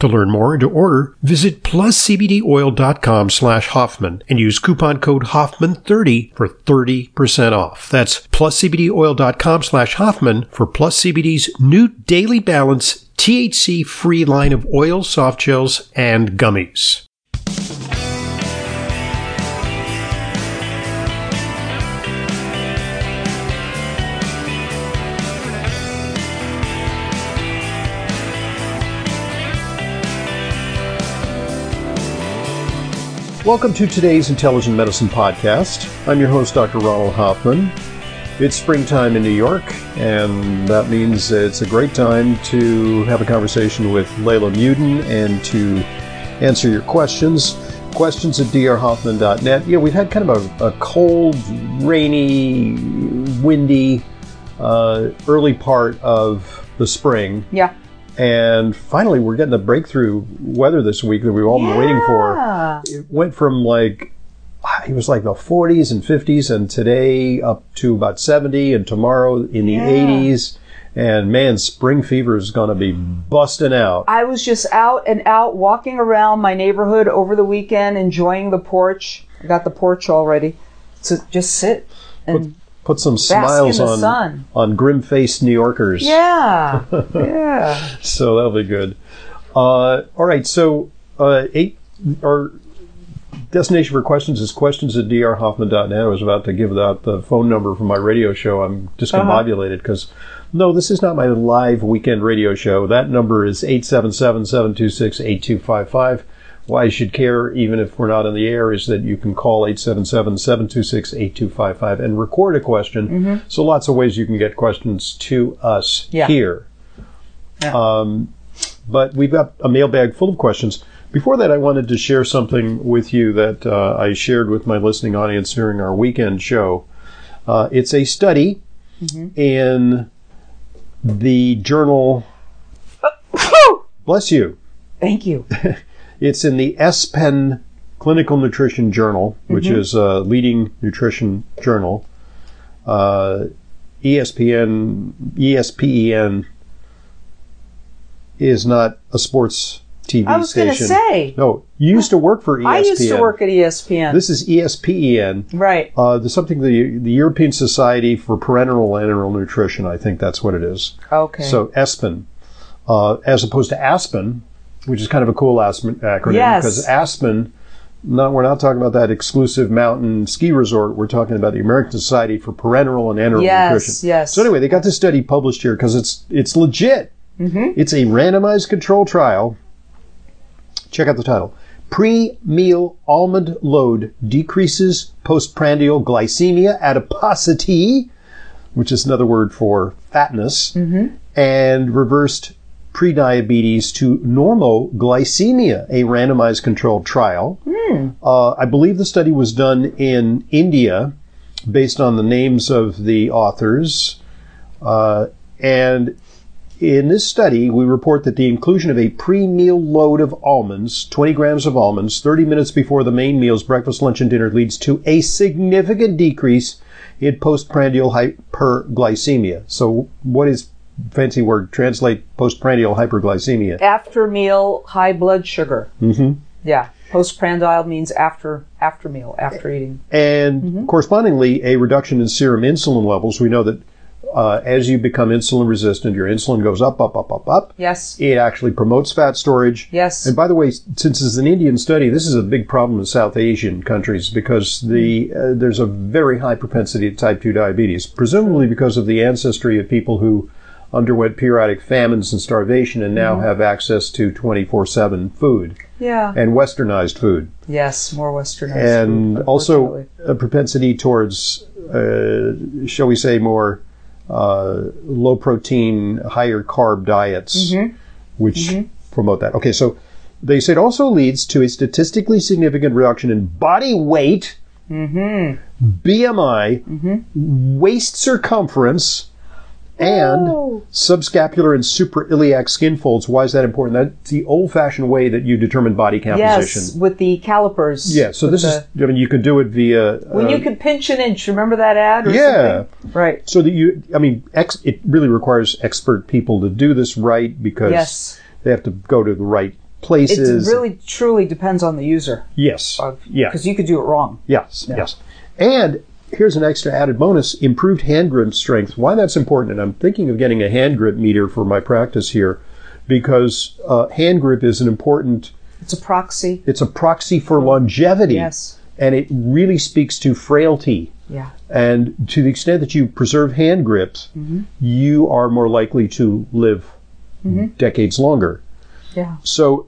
To learn more and to order, visit pluscbdoil.com slash Hoffman and use coupon code Hoffman30 for 30% off. That's pluscbdoil.com slash Hoffman for Plus CBD's new Daily Balance THC free line of oils, soft gels, and gummies. Welcome to today's Intelligent Medicine Podcast. I'm your host, Dr. Ronald Hoffman. It's springtime in New York, and that means it's a great time to have a conversation with Leyla Muedin and to answer your questions. Questions at drhoffman.net. Yeah, we've had kind of a, a cold, rainy, windy uh, early part of the spring. Yeah. And finally, we're getting the breakthrough weather this week that we've all been waiting for. It went from like, ah, it was like the 40s and 50s, and today up to about 70, and tomorrow in the Yeah. 80s. And man, spring fever is going to be busting out. I was just out and out walking around my neighborhood over the weekend, enjoying the porch. I got the porch already. To just sit and Put some smiles on sun. on grim-faced New Yorkers. Yeah. yeah. So that'll be good. Uh, all right. So uh, eight our destination for questions is questions at drhoffman.net. I was about to give out the phone number for my radio show. I'm discombobulated because no, this is not my live weekend radio show. That number is 877-726-8255. Why you should care, even if we're not on the air, is that you can call 877-726-8255 and record a question. So lots of ways you can get questions to us Yeah. here. Yeah. Um, but we've got a mailbag full of questions. Before that, I wanted to share something with you that uh, I shared with my listening audience during our weekend show. Uh, it's a study in the journal. Bless you. Thank you. It's in the ESPEN Clinical Nutrition Journal, which is a leading nutrition journal. Uh, ESPN, ESPEN is not a sports TV I was going to station. say, No, you used to work for ESPN. I used to work at ESPN. This is E ESPEN. right. Uh, there's something the the European Society for Parenteral and Enteral Nutrition. I think that's what it is. Okay. So ESPEN, uh, as opposed to Aspen, which is kind of a cool acronym Yes. because Aspen. Not, we're not talking about that exclusive mountain ski resort. We're talking about the American Society for Parenteral and Enteral Yes, Nutrition. yes. So anyway, they got this study published here because it's it's legit. Mm-hmm. It's a randomized control trial. Check out the title. Pre-meal almond load decreases postprandial glycemia adiposity, which is another word for fatness, and reversed prediabetes to normoglycemia, a randomized controlled trial. Uh, I believe the study was done in India based on the names of the authors. Uh, and in this study, we report that the inclusion of a pre-meal load of almonds, 20 grams of almonds, 30 minutes before the main meals, breakfast, lunch, and dinner, leads to a significant decrease in postprandial hyperglycemia. So, what is fancy word? Translate postprandial hyperglycemia. After meal, high blood sugar. hmm Yeah. Postprandial means after after meal, after eating. And correspondingly, a reduction in serum insulin levels. We know that uh, as you become insulin resistant, your insulin goes up, up, up, up, up. Yes. It actually promotes fat storage. Yes. And by the way, since it's an Indian study, this is a big problem in South Asian countries because the uh, there's a very high propensity to type 2 diabetes, presumably because of the ancestry of people who underwent periodic famines and starvation and now have access to 24/7 food. Yeah. and westernized food. Yes, more westernized. and food, also a propensity towards, uh, shall we say, more uh, low protein, higher carb diets, Mm-hmm. which promote that. Okay, so they say it also leads to a statistically significant reduction in body weight, BMI, waist circumference, and Oh. subscapular and suprailiac skin folds. Why is that important? That's the old-fashioned way that you determine body composition. Yes, with the calipers. Yeah, so this the- is, I mean, you could do it via. when uh, you could pinch an inch. Remember that ad? Or Yeah. something? Right. so that you, I mean, ex, it really requires expert people to do this right because Yes. they have to go to the right places. It really truly depends on the user. yes, yeah, Because you could do it wrong. yes, yes. And here's an extra added bonus: improved hand grip strength. Why that's important? And I'm thinking of getting a hand grip meter for my practice here, because uh, hand grip is an important. It's a proxy. It's a proxy for longevity, Yes. and it really speaks to frailty. Yeah. And to the extent that you preserve hand grips, you are more likely to live decades longer. Yeah. So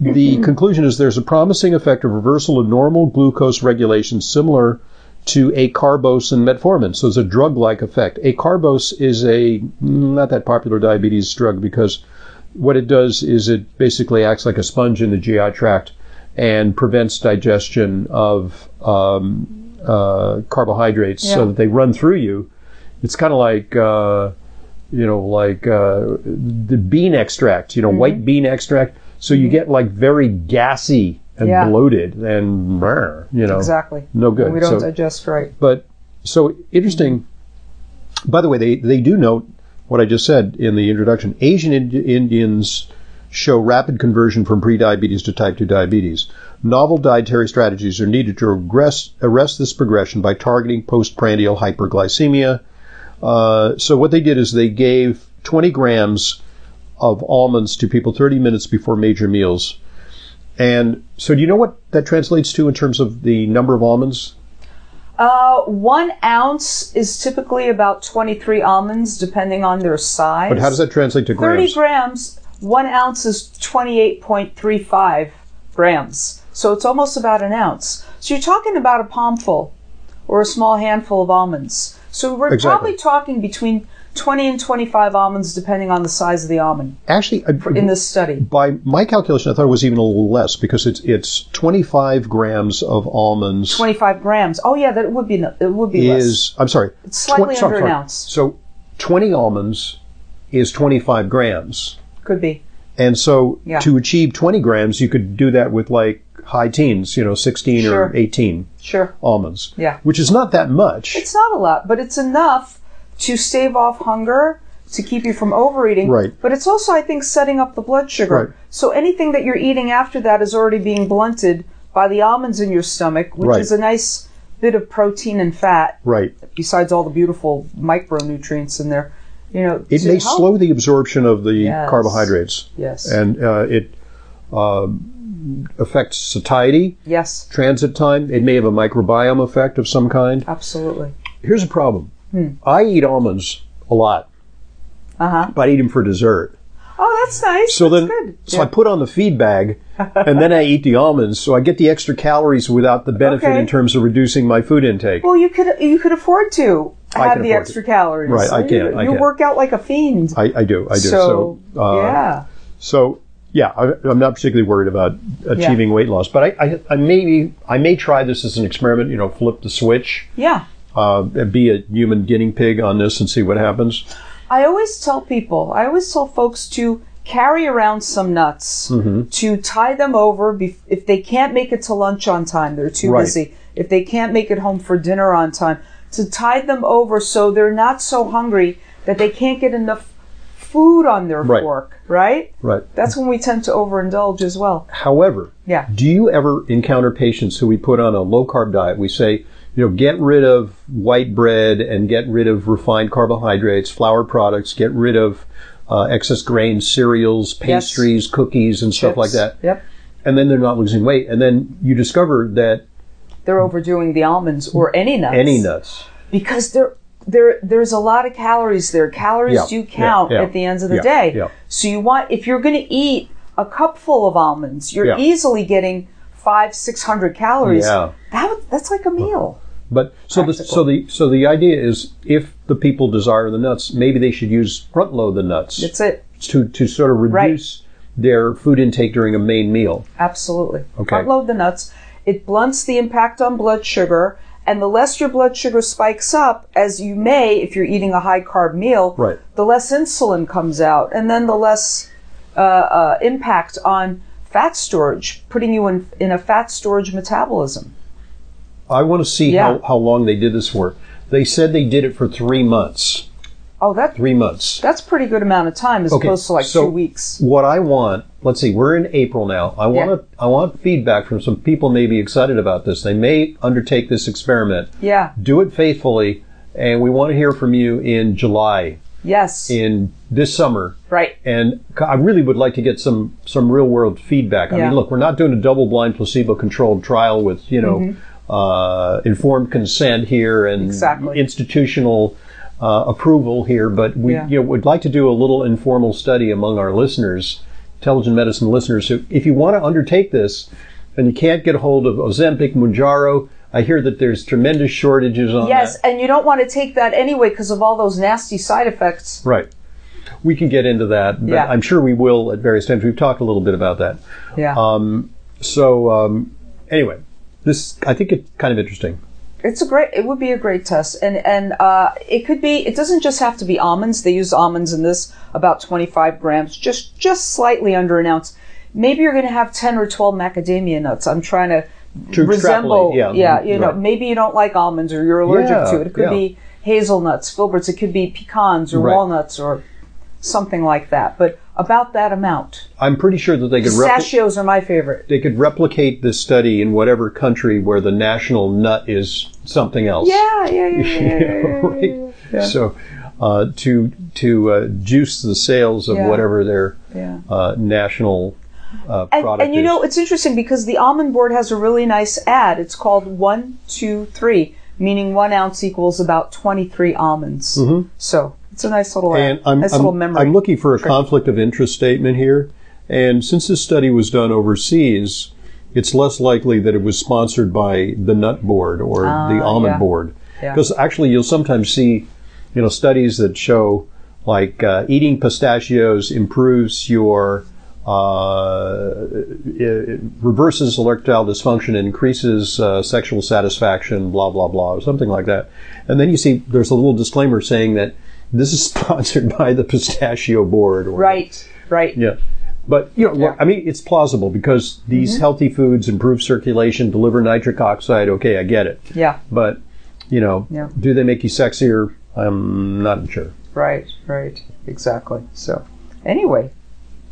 the conclusion is there's a promising effect of reversal of normal glucose regulation similar to acarbose and metformin. So it's a drug-like effect. Acarbose is a not that popular diabetes drug because what it does is it basically acts like a sponge in the GI tract and prevents digestion of um, uh, carbohydrates Yeah. so that they run through you. It's kind of like uh, you know, like uh, the bean extract, you know, white bean extract. So you get like very gassy and Yeah. bloated and brr, you know, Exactly. no good. We don't So- digest right. but so interesting. By the way, they, they do note what I just said in the introduction. Asian Indi- Indians show rapid conversion from prediabetes to type 2 diabetes. Novel dietary strategies are needed to arrest, arrest this progression by targeting postprandial hyperglycemia. Uh, so what they did is they gave 20 grams of almonds to people 30 minutes before major meals. And so do you know what that translates to in terms of the number of almonds? Uh, one ounce is typically about 23 almonds, depending on their size. But how does that translate to grams? 30 grams? one ounce is 28.35 grams. So it's almost about an ounce. So you're talking about a palmful or a small handful of almonds. So we're Exactly. probably talking between 20 and 25 almonds, depending on the size of the almond Actually, I- in this study. by my calculation, I thought it was even a little less because it's it's 25 grams of almonds 25 grams. Oh yeah, that would be it would be less. is I'm sorry, It's slightly sorry, under an ounce. So 20 almonds is 25 grams, Could be. and so Yeah. to achieve 20 grams, you could do that with like high teens, you know, 16 Sure. or 18 Sure. almonds, Yeah. which is not that much. It's not a lot, but it's enough to stave off hunger, to keep you from overeating. Right. But it's also, I think, setting up the blood sugar. Right. So anything that you're eating after that is already being blunted by the almonds in your stomach, which Right. is a nice bit of protein and fat, right. besides all the beautiful micronutrients in there. You know, It may help- slow the absorption of the Yes. carbohydrates, Yes. and uh, it um, affects satiety. yes. transit time. It may have a microbiome effect of some kind. Absolutely. Here's a problem. Hmm. I eat almonds a lot, Uh huh. but I eat them for dessert. Oh, that's nice. So that's then, good. so Yeah. I put on the feed bag, and then I eat the almonds. So I get the extra calories without the benefit Okay. in terms of reducing my food intake. Well, you could you could afford to have the extra calories. Right, I can, You, I you can. work out like a fiend. I, I do, I do. So, So, uh, yeah. So yeah, I, I'm not particularly worried about achieving weight loss, but I, I, I may, I may try this as an experiment. You know, flip the switch, Yeah. Uh, be a human guinea pig on this and see what happens. I always tell people, I always tell folks to carry around some nuts, Mm-hmm. to tie them over bef- if they can't make it to lunch on time, they're too Right. busy. If they can't make it home for dinner on time, to tie them over so they're not so hungry that they can't get enough food on their Right. fork, right? Right. That's when we tend to overindulge as well. However, Yeah. do you ever encounter patients who we put on a low carb diet? We say, you know, get rid of white bread and get rid of refined carbohydrates, flour products, get rid of uh, excess grains, cereals, pastries, cookies, and stuff like that. Yep. And then they're not losing weight. And then you discover that They're overdoing the almonds or any nuts. any nuts. because there there there's a lot of calories there. Calories Yeah, do count yeah, at the ends of the yeah, day. yeah. So you want if you're going to eat a cupful of almonds, you're Yeah. easily getting five, six hundred calories. Yeah. That that's like a meal. But so the so the so the idea is if the people desire the nuts, maybe they should use front load the nuts That's it. to to sort of reduce their food intake during a main meal. Absolutely. Okay. Front load the nuts. It blunts the impact on blood sugar, and the less your blood sugar spikes up, as you may if you're eating a high carb meal, Right. the less insulin comes out, and then the less uh, uh, impact on fat storage, putting you in, in a fat storage metabolism. I want to see Yeah. how, how long they did this for. They said they did it for three months. Oh, that Three months. that's pretty good amount of time as Okay, opposed to like so- two weeks. What I want, let's see, we're in April now. I want to, I want feedback from some people may be excited about this. They may undertake this experiment. Yeah. Do it faithfully, and we want to hear from you in July, Yes. in this summer. right. And I really would like to get some some real world feedback. I Yeah. mean, look, we're not doing a double blind placebo controlled trial with you know mm-hmm. Uh, informed consent here and. Exactly. institutional uh, approval here, but we Yeah. you know would like to do a little informal study among our listeners, intelligent medicine listeners. So if you want to undertake this, and you can't get a hold of Ozempic, Mounjaro. I hear that there's tremendous shortages on Yes, that. and you don't want to take that anyway because of all those nasty side effects. Right. We can get into that, but Yeah. I'm sure we will at various times. We've talked a little bit about that. Yeah. Um, so um, anyway, this I think it's kind of interesting. It's a great. It would be a great test, and and uh, it could be. It doesn't just have to be almonds. They use almonds in this, about 25 grams, just just slightly under an ounce. Maybe you're going to have 10 or 12 macadamia nuts. I'm trying to, To resemble. extrapolate, yeah, you know, right. maybe you don't like almonds or you're allergic Yeah, to it. It could yeah. be hazelnuts, filberts. It could be pecans or Right. walnuts or something like that. But about that amount. I'm pretty sure that they could repli- Pistachios are my favorite. they could replicate this study in whatever country where the national nut is something else. Yeah, yeah, yeah, yeah, yeah, right. yeah. So uh, to to uh, juice the sales of whatever their uh, national uh, And, product and you is. know, it's interesting because the almond board has a really nice ad. It's called one, two, three, meaning one ounce equals about 23 almonds. So it's a nice little. Mm-hmm. and I'm, nice I'm, little memory. I'm looking for a trick. conflict of interest statement here. And since this study was done overseas, it's less likely that it was sponsored by the nut board or the almond Ah, yeah. board. Yeah. Because actually, you'll sometimes see, you know, studies that show like uh, eating pistachios improves your uh, reverses erectile dysfunction, increases uh, sexual satisfaction, blah blah blah, or something like that. And then you see there's a little disclaimer saying that this is sponsored by the pistachio board. Or, Right, right. Yeah. But you know, Yeah. Mm-hmm. I mean, it's plausible because these healthy foods improve circulation, deliver nitric oxide. Okay, I get it. Yeah, But you know, Yeah. do they make you sexier? I'm not sure. right, right. Exactly. So, anyway,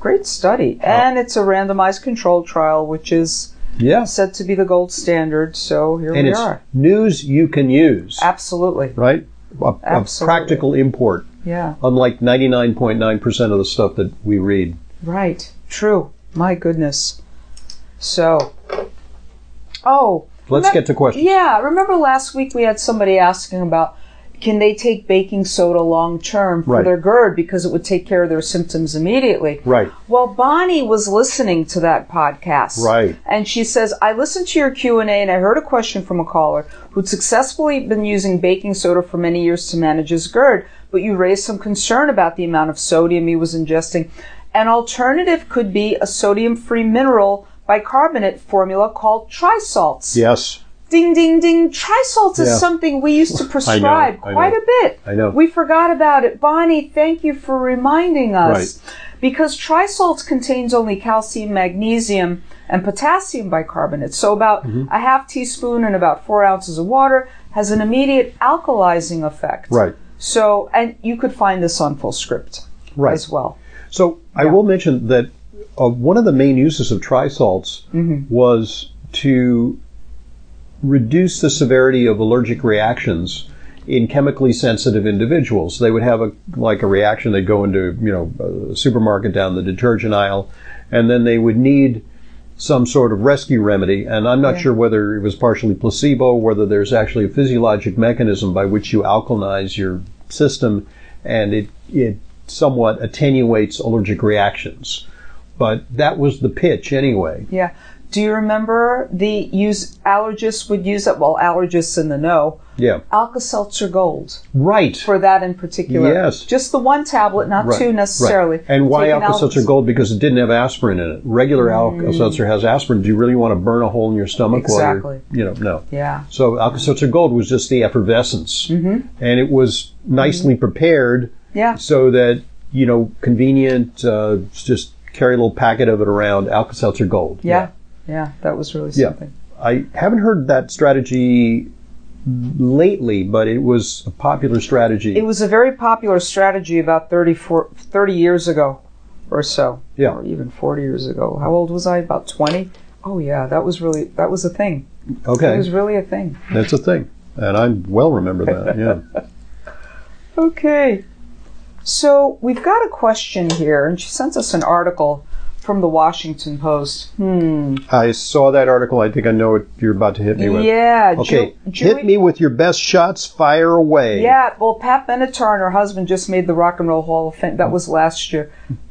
great study. And it's a randomized controlled trial, which is Yeah. said to be the gold standard. So here And we it's are. news you can use, Absolutely. right? A Absolutely. practical import, Yeah. unlike 99.9% of the stuff that we read. Right. True. My goodness. So. Oh. Let's get to questions. Yeah. Remember last week we had somebody asking about can they take baking soda long term for Right. their GERD because it would take care of their symptoms immediately. Right. Well, Bonnie was listening to that podcast. Right. And she says, I listened to your Q&A and I heard a question from a caller who'd successfully been using baking soda for many years to manage his GERD, but you raised some concern about the amount of sodium he was ingesting. An alternative could be a sodium-free mineral bicarbonate formula called trisalts. Yes. Ding, ding, ding. Trisalts is Yeah. something we used to prescribe I know. quite a bit. I know. We forgot about it. Bonnie, thank you for reminding us. Because trisalts contains only calcium, magnesium, and potassium bicarbonate. So about Mm-hmm. a half teaspoon and about four ounces of water has an immediate alkalizing effect. Right. So, and you could find this on Fullscript Right. as well. So I will mention that uh, one of the main uses of trisalts was to reduce the severity of allergic reactions in chemically sensitive individuals. They would have a like a reaction. They'd go into you know a supermarket down the detergent aisle, and then they would need some sort of rescue remedy. And I'm not Yeah. sure whether it was partially placebo, whether there's actually a physiologic mechanism by which you alkalinize your system, and it it somewhat attenuates allergic reactions. but that was the pitch anyway. Yeah. Do you remember the use allergists would use it? Well, allergists in the know. Yeah. Alka-Seltzer Gold Right. for that in particular. Yes. Just the one tablet, not Right, two necessarily. right. And why Taking Alka-Seltzer Gold? Because it didn't have aspirin in it. Regular Mm. Alka-Seltzer has aspirin. Do you really want to burn a hole in your stomach? Exactly. you know, no. Yeah. So Alka-Seltzer Gold was just the effervescence, mm-hmm. and it was nicely prepared Yeah. so that you know convenient. Uh, just carry a little packet of it around. Alka-Seltzer Gold. Yeah. Yeah. Yeah, that was really something. Yeah. I haven't heard that strategy lately, but it was a popular strategy. It was a very popular strategy about 30, 30 years ago or so. Yeah. Or even 40 years ago. How old was I? About 20? Oh, yeah. That was really, that was a thing. Okay. It was really a thing. that's a thing, and I well remember that. Yeah. Okay. So we've got a question here, and she sent us an article from the Washington Post. Hmm. I saw that article. I think I know what you're about to hit me with. Yeah. Okay, Ju- Julie- hit me with your best shots. Fire away. Yeah. Well, Pat Benatar and her husband just made the Rock and Roll Hall of Fame. That was last year.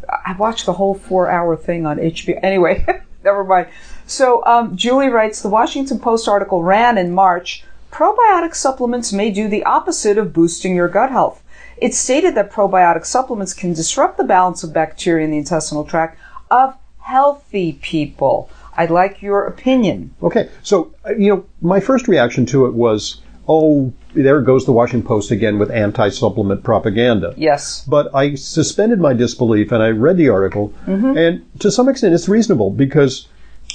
I watched the whole four-hour thing on HBO. Anyway, never mind. So um, Julie writes: The Washington Post article ran in March. Probiotic supplements may do the opposite of boosting your gut health. It stated that probiotic supplements can disrupt the balance of bacteria in the intestinal tract of healthy people. I'd like your opinion. Okay, so uh, you know, my first reaction to it was, oh, there goes the Washington Post again with anti-supplement propaganda. Yes. But I suspended my disbelief and I read the article, and to some extent, it's reasonable because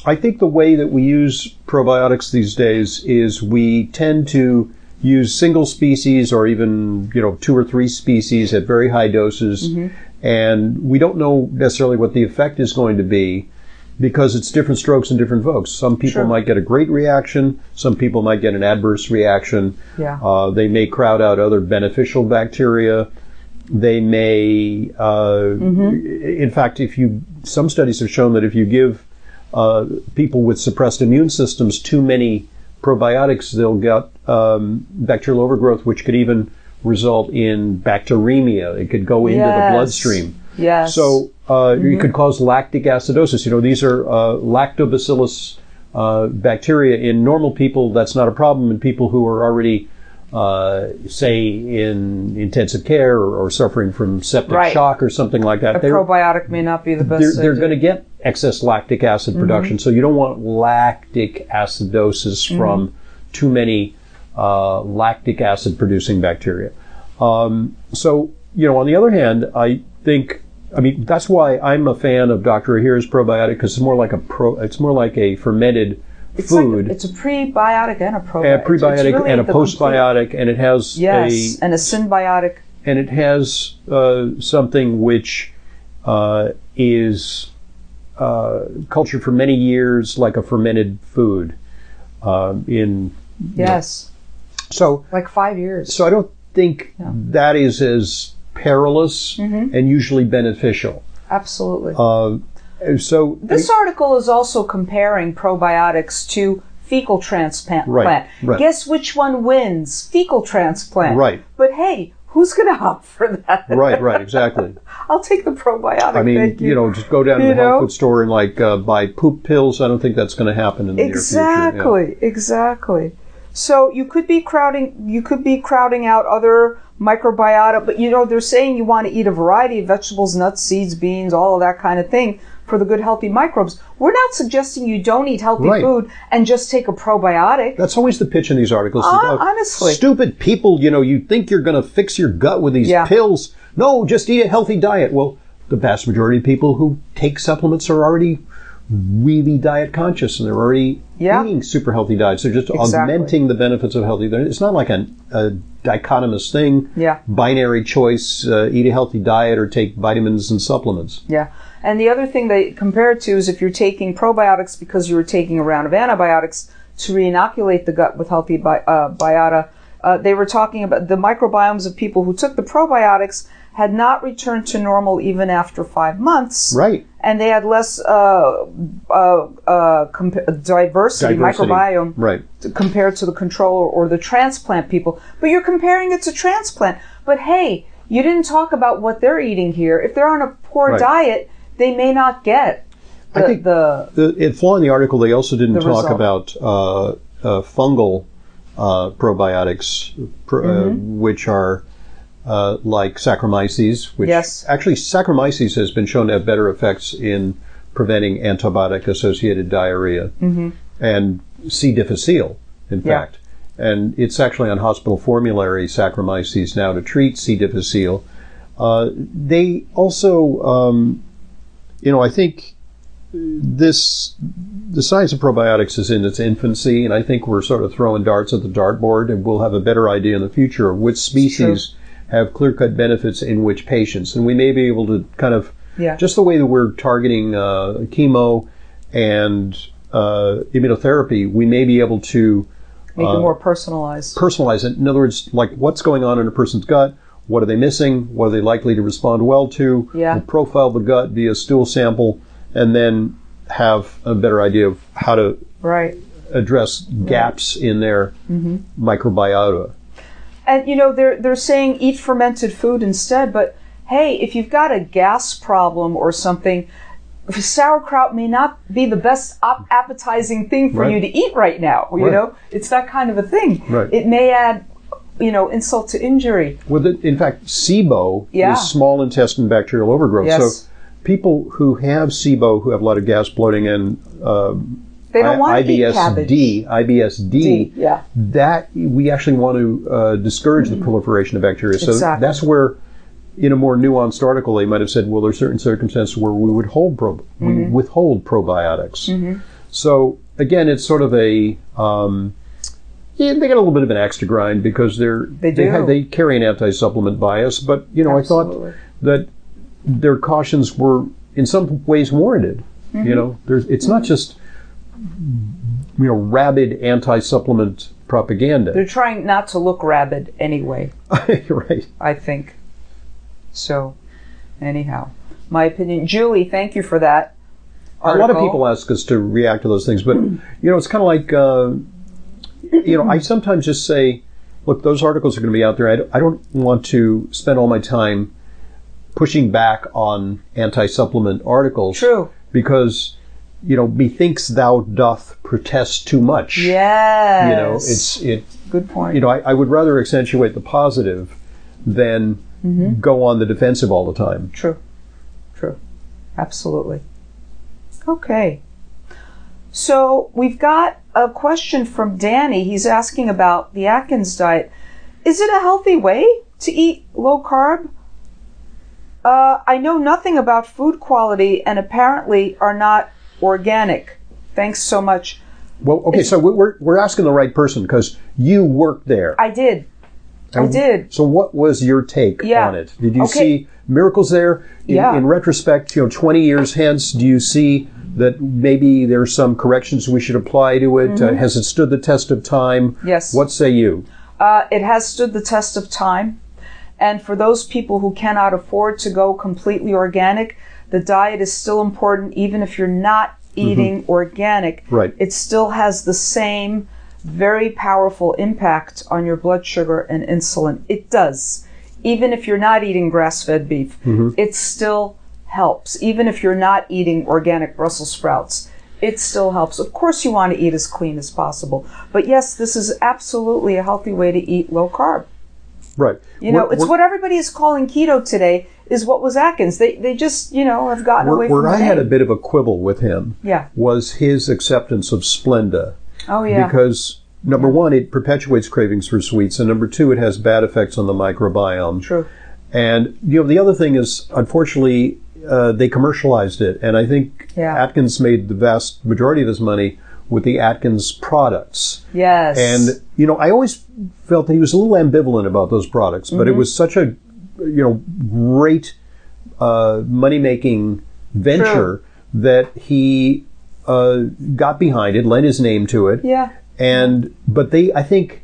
I think the way that we use probiotics these days is we tend to use single species or even you know two or three species at very high doses, and we don't know necessarily what the effect is going to be because it's different strokes and different folks. Some people Sure. might get a great reaction, some people might get an adverse reaction. Yeah. Uh, they may crowd out other beneficial bacteria. They may, uh, in fact, if you, some studies have shown that if you give uh, people with suppressed immune systems too many probiotics, they'll get um, bacterial overgrowth, which could even result in bacteremia. It could go into Yes. the bloodstream. Yes. So uh, it could cause lactic acidosis. You know, these are uh, lactobacillus uh, bacteria in normal people. That's not a problem in people who are already, uh, say, in intensive care or, or suffering from septic Right. shock or something like that. a They're- probiotic may not be the best. they're, they're going to get excess lactic acid Mm-hmm. production. So you don't want lactic acidosis Mm-hmm. from too many uh, lactic acid producing bacteria. Um, so, you know, on the other hand, I think, I mean, that's why I'm a fan of Dr. Ohhira's probiotic because it's more like a pro, it's more like a fermented It's like- food. it's a prebiotic and a a probiotic. It's prebiotic really and a the complete- postbiotic, and it has Yes, a and a symbiotic. and it has uh, something which uh, is uh, cultured for many years like a fermented food. Um, in Yes, so like five years. so I don't think Yeah. that is as perilous Mm-hmm. and usually beneficial. Absolutely. Uh, so this article is also comparing probiotics to fecal transplant. Right, right. Guess which one wins? Fecal transplant. Right. But hey, who's going to opt for that? right, right, exactly. I'll take the probiotic. I mean, thank you. know, just go down to You the health food store and like uh, buy poop pills. I don't think that's going to happen in the near future. yeah. Exactly, exactly. So you could be crowding you could be crowding out other microbiota, but you know they're saying you want to eat a variety of vegetables, nuts, seeds, beans, all of that kind of thing for the good healthy microbes. We're not suggesting you don't eat healthy Right. food and just take a probiotic. That's always the pitch in these articles. Oh, honestly. Stupid people, you know, you think you're going to fix your gut with these Yeah. pills. No, just eat a healthy diet. Well, the vast majority of people who take supplements are already really diet conscious and they're already Yeah. eating super healthy diets. They're just Exactly. augmenting the benefits of healthy. It's not like a, a dichotomous thing. Yeah. Binary choice: uh, eat a healthy diet or take vitamins and supplements. Yeah. And the other thing they compare it to is if you're taking probiotics because you were taking a round of antibiotics to reinoculate the gut with healthy bi- uh, biota, uh, they were talking about the microbiomes of people who took the probiotics had not returned to normal even after five months. Right. And they had less uh, uh, uh, comp- diversity, Diversity. microbiome Right. to- compared to the control or, the transplant people. But you're comparing it to transplant. But hey, you didn't talk about what they're eating here. If they're on a poor Right. diet, they may not get the, I think the the, in flaw in the article, they also didn't talk result. about uh, uh, fungal uh, probiotics, pr- uh, Mm-hmm. which are uh, like Saccharomyces, which Yes. actually Saccharomyces has been shown to have better effects in preventing antibiotic-associated diarrhea and C. difficile, in Mm-hmm. Yeah. fact. And it's actually on hospital formulary Saccharomyces now to treat C. difficile. Uh, they also, um, you know, I think this the science of probiotics is in its infancy, and I think we're sort of throwing darts at the dartboard, and we'll have a better idea in the future of which species have clear-cut benefits in which patients, and we may be able to kind of yeah. just the way that we're targeting uh, chemo and uh, immunotherapy, we may be able to Make uh, it more personalized. personalize it. In other words, like what's going on in a person's gut, what are they missing, what are they likely to respond well to, Yeah. we'll profile the gut via stool sample, and then have a better idea of how to right. address gaps in their Mm-hmm. microbiota. And you know they're they're saying eat fermented food instead, but hey, if you've got a gas problem or something, sauerkraut may not be the best op- appetizing thing for Right. you to eat right now. You Right. know, it's that kind of a thing. Right. It may add, you know, insult to injury. Well, the, in fact, SIBO Yeah. is small intestine bacterial overgrowth. Yes. So people who have SIBO, who have a lot of gas, bloating, and um, They don't I- want to eat cabbage. IBSD, IBSD, D, yeah. that we actually want to uh, discourage the proliferation of bacteria. So Exactly. that's where, in a more nuanced article, they might have said, well, there's certain circumstances where we would hold pro- we Mm-hmm. withhold probiotics. So again, it's sort of a um, yeah, they got a little bit of an axe to grind because they're They do. have, they carry an anti-supplement bias. But you know, Absolutely. I thought that their cautions were in some ways warranted. Mm-hmm. You know, there's it's not just you know rabid anti-supplement propaganda. They're trying not to look rabid anyway. right. I think. So, anyhow, my opinion. Julie, thank you for that. A lot of people ask us to react to those things, but you know, it's kind of like uh, you know, I sometimes just say, look, those articles are going to be out there. I don't, I don't want to spend all my time pushing back on anti-supplement articles. True. Because you know, methinks thou doth protest too much. Yes. You know, it's it. good point. You know, I, I would rather accentuate the positive than Mm-hmm. go on the defensive all the time. True. True. Absolutely. Okay. So we've got a question from Danny. He's asking about the Atkins diet. Is it a healthy way to eat low carb? Uh, I know nothing about food quality and apparently are not organic. Thanks so much. Well, okay, so we- we're we're asking the right person because you worked there. I did. I did. So, what was your take Yeah. on it? Did you Okay. see miracles there? In, Yeah. in retrospect, you know, 20 years hence, do you see that maybe there's some corrections we should apply to it? Uh, has it stood the test of time? Mm-hmm. Yes. What say you? Uh, it has stood the test of time. And for those people who cannot afford to go completely organic, the diet is still important, even if you're not mm-hmm. eating organic. Right. It still has the same very powerful impact on your blood sugar and insulin. It does. Even if you're not eating grass fed beef, mm-hmm. it still helps. Even if you're not eating organic Brussels sprouts, it still helps. Of course, you want to eat as clean as possible. But yes, this is absolutely a healthy way to eat low carb. Right. You know, Where- it's where- what everybody is calling keto today. Is what was Atkins? They they just you know have gotten away Where, where from I had a bit of a quibble with him Yeah. was his acceptance of Splenda. Oh yeah. Because, number one, it perpetuates cravings for sweets, and number two, it has bad effects on the microbiome. True. And you know, the other thing is, unfortunately, uh, they commercialized it, and I think Yeah. Atkins made the vast majority of his money with the Atkins products. Yes. And you know, I always felt that he was a little ambivalent about those products, but Mm-hmm. it was such a you know great uh, money making venture that he uh, got behind it, lent his name to it, yeah. and but they I think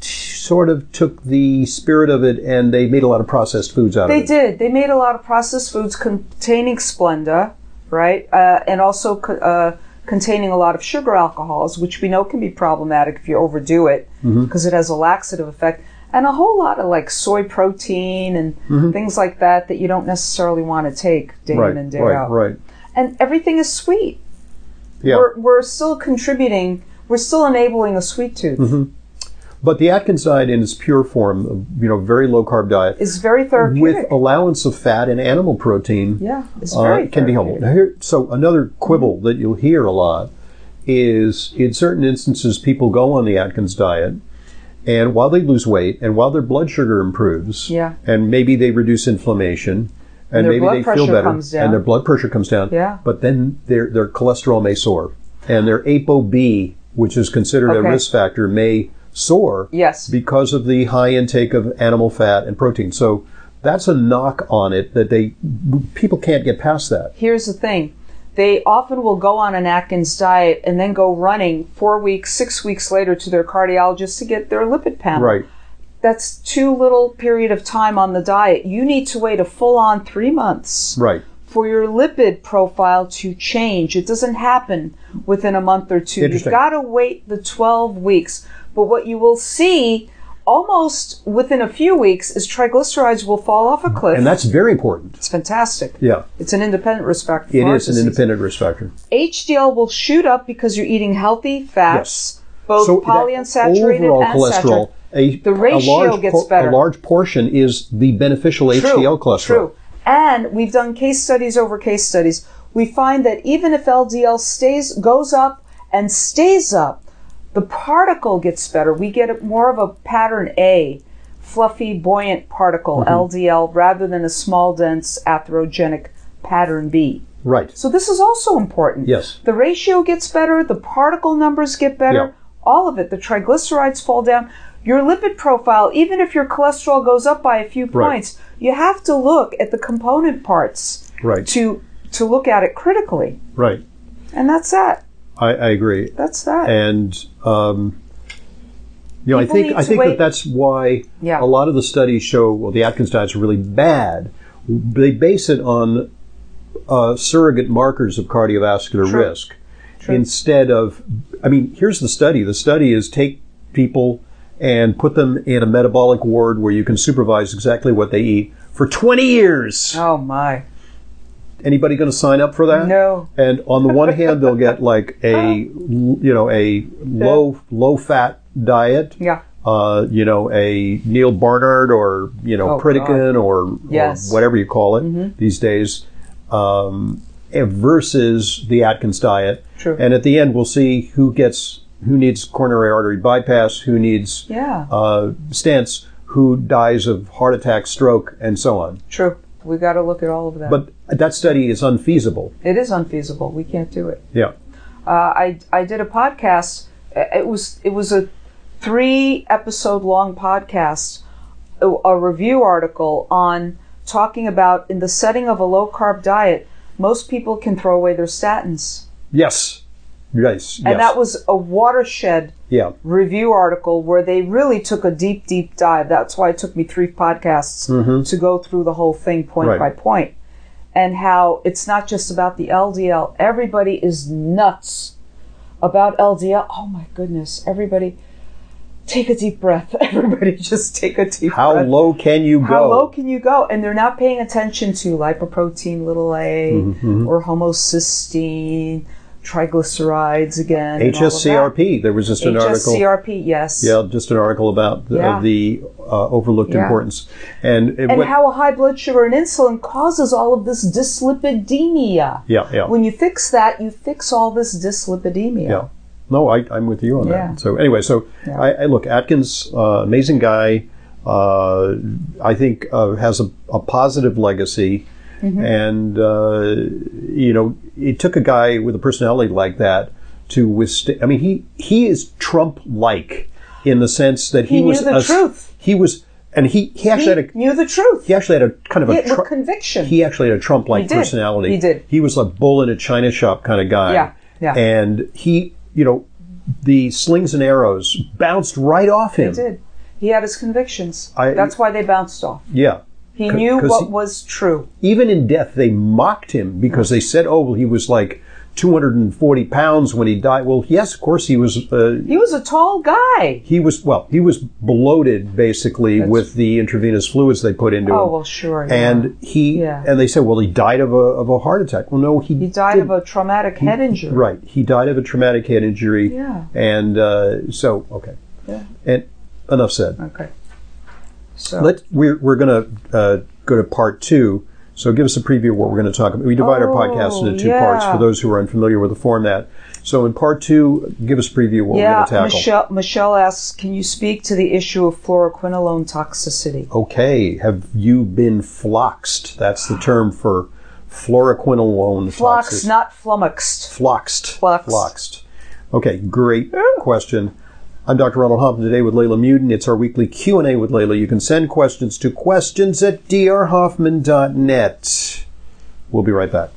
t- sort of took the spirit of it and they made a lot of processed foods out They of it. They did. They made a lot of processed foods containing Splenda, right? Uh, and also co- uh, containing a lot of sugar alcohols, which we know can be problematic if you overdo it Mm-hmm. because it has a laxative effect. And a whole lot of like soy protein and things like that that you don't necessarily want to take day Mm-hmm. Right, in and day right, out. right. and everything is sweet. Yeah. We're, we're still contributing, we're still enabling a sweet tooth. Mm-hmm. But the Atkins diet in its pure form, you know, very low carb diet, Is very therapeutic. with allowance of fat and animal protein, yeah, it's uh, very can be helpful. Here, so another quibble that you'll hear a lot is in certain instances people go on the Atkins diet and while they lose weight and while their blood sugar improves Yeah. and maybe they reduce inflammation and, their maybe they feel better comes down. and their blood pressure comes down Yeah. but then their their cholesterol may soar and their ApoB which is considered Okay. a risk factor may soar Yes. because of the high intake of animal fat and protein so that's a knock on it that they people can't get past that Here's the thing. They often will go on an Atkins diet and then go running four weeks, six weeks later to their cardiologist to get their lipid panel. right That's too little period of time on the diet. You need to wait a full on three months right for your lipid profile to change. It doesn't happen within a month or two. You've got to wait the 12 weeks. But what you will see almost within a few weeks is triglycerides will fall off a cliff. and that's very important it's fantastic. yeah It's an independent risk factor. It heart an independent risk factor. HDL will shoot up because you're eating healthy fats, both So polyunsaturated overall and cholesterol, saturated. a, The ratio gets better. A large portion is the beneficial HDL cholesterol. True. And we've done case studies over case studies. We find that even if LDL stays goes up and stays up, the particle gets better. We get more of a pattern A, fluffy, buoyant particle, Mm-hmm. LDL, rather than a small, dense, atherogenic pattern B. Right. So this is also important. Yes. The ratio gets better, the particle numbers get better, Yeah. all of it. The triglycerides fall down. Your lipid profile, even if your cholesterol goes up by a few Right. points, you have to look at the component parts Right. to to look at it critically. Right. And that's that. I, I agree. That's that. And um, you know, I think I think wait- that that's why Yeah. a lot of the studies show well the Atkins diet's really bad. They base it on uh, surrogate markers of cardiovascular True. risk True. instead of. I mean, here's the study. The study is take people and put them in a metabolic ward where you can supervise exactly what they eat for 20 years. oh my. Anybody going to sign up for that? No. And on the one hand, they'll get like a you know a low low fat diet. Yeah. Uh, you know, a Neal Barnard or you know Oh, Pritikin or, Yes. Mm-hmm. or whatever you call it these days, um, eh, versus the Atkins diet. True. And at the end, we'll see who gets who needs coronary artery bypass, who needs Yeah. uh, stents, who dies of heart attack, stroke, and so on. True. We got to look at all of that. But that study is unfeasible. it is unfeasible. We can't do it. Yeah. uh, I I did a podcast. It was it was a three episode long podcast, a, a review article on talking about in the setting of a low carb diet, most people can throw away their statins, Yes. Yes. and yes. that was a watershed yeah. review article where they really took a deep deep dive. That's why it took me three podcasts to go through the whole thing point Right. by point, and how it's not just about the LDL. Everybody is nuts about LDL. Oh my goodness! Everybody, take a deep breath. Everybody, just take a deep How breath. low can you go? How low can you go? And they're not paying attention to lipoprotein little a Mm-hmm, or homocysteine, triglycerides again. and all of. HSCRP. There was just an article. HSCRP, yes. Yeah, just an article about the, Yeah. the uh, overlooked Yeah. importance, and, And went- how a high blood sugar and insulin causes all of this dyslipidemia. yeah, yeah, When you fix that, you fix all this dyslipidemia. yeah. No, I, I'm with you on Yeah. that. So anyway, so. I, I look Atkins, uh, amazing guy. Uh, I think uh, has a, a positive legacy, Mm-hmm. and uh, you know, it took a guy with a personality like that to withstand. I mean, he he is Trump-like in the sense that he, He knew was the a- truth. He was, and he he actually He had a knew the truth. he actually had a kind of a Tru- conviction. he actually had a Trump-like He personality. He did. He was a bull in a china shop kind of guy. Yeah, yeah. And he, you know, the slings and arrows bounced right off him. He did. He had his convictions. I- That's why they bounced off. Yeah. He knew what he- was true. Even in death, they mocked him because they said, "Oh, well, he was like 240 pounds when he died. Well, yes, of course he was. Uh, He was a tall guy. he was well. He was bloated basically with the intravenous fluids they put into Oh him. well, sure. yeah. and he Yeah. and they said, well, he died of a of a heart attack. Well, no, he he died of a traumatic head injury. right. He died of a traumatic head injury. Yeah. And uh, so, okay. Yeah. And enough said. Okay. So Let we're we're gonna uh, go to part two. So give us a preview of what we're going to talk about. We divide our Oh, podcast into two yeah. parts for those who are unfamiliar with the format. So in part two, give us a preview of what we're going to tackle. Michelle Michelle asks, can you speak to the issue of fluoroquinolone toxicity? Okay, have you been floxed? That's the term for fluoroquinolone toxic- not flummoxed. Floxed. Floxed. Floxed. Okay, great question. I'm Dr. Ronald Hoffman today with Leyla Muedin. It's our weekly Q&A with Leyla. You can send questions to questions at drhoffman.net. We'll be right back.